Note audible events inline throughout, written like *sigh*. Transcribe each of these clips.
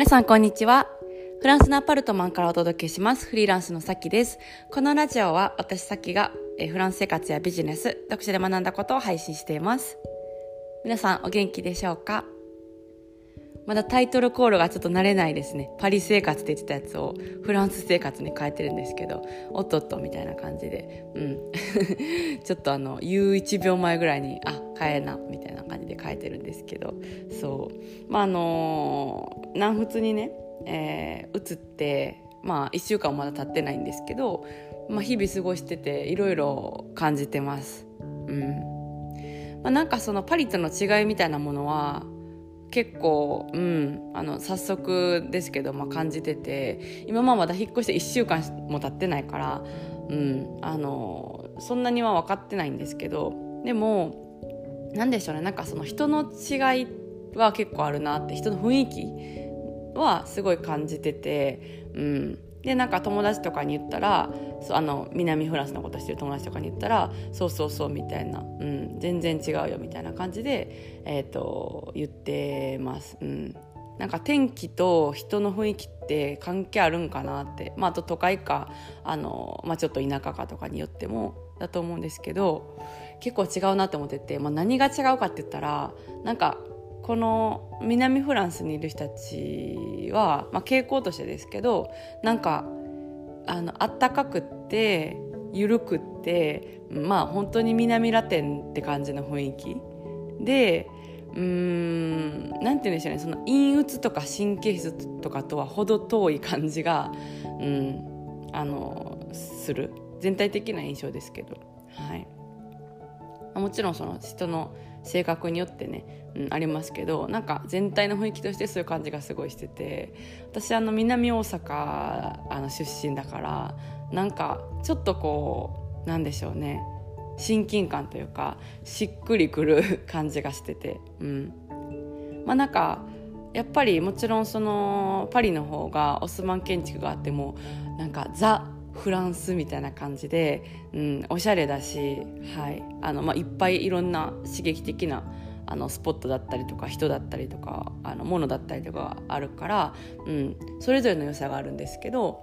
皆さんこんにちは。フランスのアパルトマンからお届けします。フリーランスのさきです。このラジオは私さきがフランス生活やビジネス、読書で学んだことを配信しています。皆さんお元気でしょうか？まだタイトルコールがちょっと慣れないですね。パリ生活って言ってたやつをフランス生活に変えてるんですけど、おっとっとみたいな感じで、うん。*laughs* ちょっとあの、言う1秒前ぐらいに、あ、変えな、みたいな感じで変えてるんですけど、そう。まあ、あのー、南仏にね、えー、移って、まあ、1週間まだ経ってないんですけど、まあ、日々過ごしてて、いろいろ感じてます。うん。まあ、なんかそのパリとの違いみたいなものは、結構、うん、あの早速ですけど、まあ、感じてて今まだ引っ越して1週間も経ってないから、うん、あのそんなには分かってないんですけどでも何でしょうねなんかその人の違いは結構あるなって人の雰囲気はすごい感じてて、うん、でなんか友達とかに言ったらあの南フランスのことしてる友達とかに言ったらそうそうそうみたいな、うん、全然違うよみたいな感じで、えーと、言ってます。うんなんか天気と人の雰囲気って関係あるんかなって、まあ、あと都会かあの、まあ、ちょっと田舎かとかによってもだと思うんですけど結構違うなって思ってて、まあ、何が違うかって言ったらなんかこの南フランスにいる人たちは、まあ、傾向としてですけどなんかあのったかくって緩くってまあ本当に南ラテンって感じの雰囲気。でうーんなんて言うんでしょうね。その陰鬱とか神経質とかとは程遠い感じが、うん、あのする。全体的な印象ですけど、はい、もちろんその人の性格によってね、うん、ありますけどなんか全体の雰囲気としてそういう感じがすごいしてて私あの南大阪あの出身だからなんかちょっとこうなんでしょうね親近感というかしっくりくる *laughs* 感じがしててうん。まあなんかやっぱりもちろんそのパリの方がオスマン建築があってもなんかザフランスみたいな感じで、うん、おしゃれだし、はいあのまあ、いっぱいいろんな刺激的なあのスポットだったりとか人だったりとかあの物だったりとかあるから、うん、それぞれの良さがあるんですけど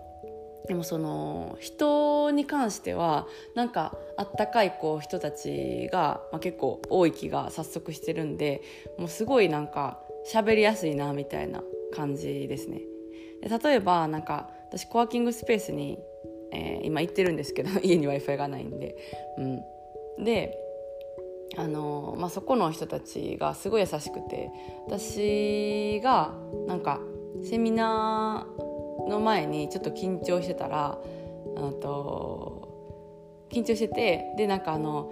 でもその人に関してはなんかあったかいこう人たちが、まあ、結構多い気が早速してるんでもうすごいなんか喋りやすいなみたいな感じですね。で例えばなんか私コワーキングスペースにえー、今行ってるんですけど *laughs* 家に w i f i がないんで、うん、であのー、まあ、そこの人たちがすごい優しくて私がなんかセミナーの前にちょっと緊張してたらあと緊張しててでなんかあの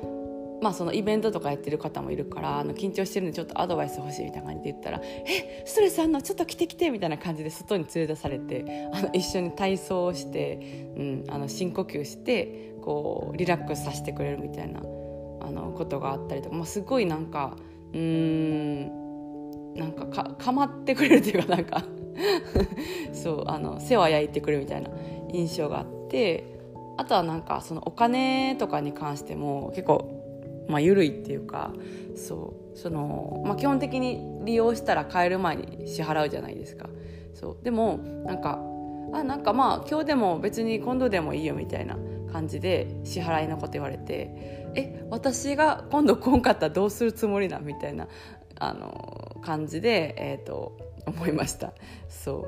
まあ、そのイベントとかやってる方もいるからあの緊張してるんでちょっとアドバイス欲しいみたいな感じで言ったら「えストレスあんのちょっと来て来て」みたいな感じで外に連れ出されてあの一緒に体操をして、うん、あの深呼吸してこうリラックスさせてくれるみたいなあのことがあったりとか、まあ、すごいなんかうーんなんかかかまってくれるというかなんか *laughs* そうあの世話焼いてくれるみたいな印象があってあとはなんかそのお金とかに関しても結構まあ、緩いっていうかそうその、まあ、基本的に利用したら帰る前に支払うじゃないですか。そうでもなんかあなんかまあ今日でも別に今度でもいいよみたいな感じで支払いのこと言われてえ私が今度来んかったらどうするつもりなみたいなあの感じで、えーと、思いました。そ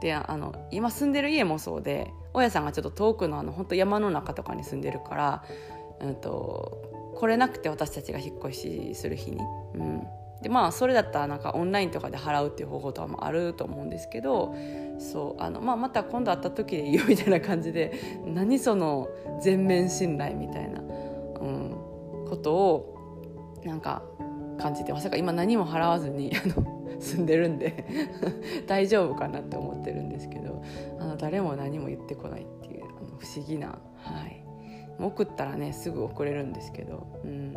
う。であの今住んでる家もそうで大家さんがちょっと遠くのあの本当山の中とかに住んでるから、うんと来れなくて私たちが引っ越しする日に。うんでまあそれだったらなんかオンラインとかで払うっていう方法とかもあると思うんですけどそうあの、まあ、また今度会った時でいいよみたいな感じで何その全面信頼みたいな、うん、ことをなんか感じてまさか今何も払わずにあの住んでるんで *laughs* 大丈夫かなって思ってるんですけどあの誰も何も言ってこないっていうあの不思議なはい送ったらねすぐ送れるんですけど、うん、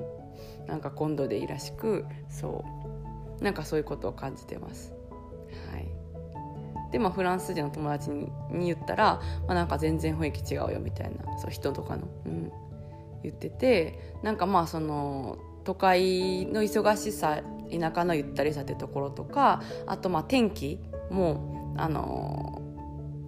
なんか今度でいいらしくそう。なんかそういうことを感じてます。はい、でまあフランス人の友達に言ったら、まあ、なんか全然雰囲気違うよみたいなそう人とかの、うん、言っててなんかまあその都会の忙しさ田舎のゆったりさってところとかあとまあ天気もあの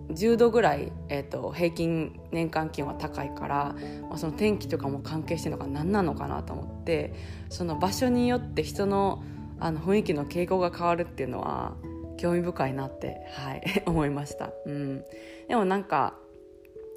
10度ぐらい、えーと、平均年間気温は高いから、まあ、その天気とかも関係してるのか何なのかなと思ってその場所によって人のあの雰囲気の傾向が変わるっていうのは興味深いなって、はい、*laughs* 思いました。うん、でもなんか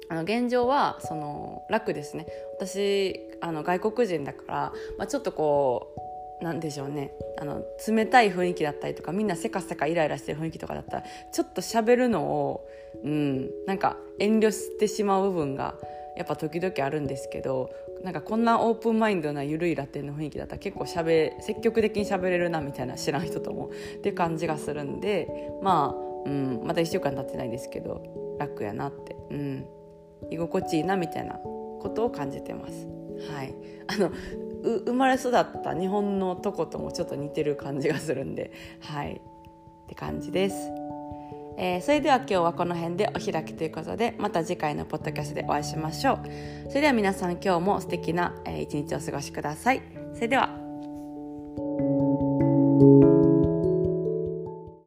あの現状はその楽ですね私あの外国人だから、まあ、ちょっとこうなんでしょうねあの冷たい雰囲気だったりとかみんなせかせかイライラしてる雰囲気とかだったらちょっと喋るのを、うん、なんか遠慮してしまう部分がやっぱ時々あるんですけどなんかこんなオープンマインドなゆるいラテンの雰囲気だったら結構しゃべ積極的に喋れるなみたいな知らん人ともって感じがするんでまあ、うん、まだ1週間経ってないですけど楽やなって、うん、居心地いいなみたいなことを感じてます。はい、あの生まれ育った日本のとこともちょっと似てる感じがするんではい。って感じです。えー、それでは今日はこの辺でお開きということでまた次回のポッドキャストでお会いしましょう。それでは皆さん今日も素敵な、えー、一日をお過ごしください。それでは。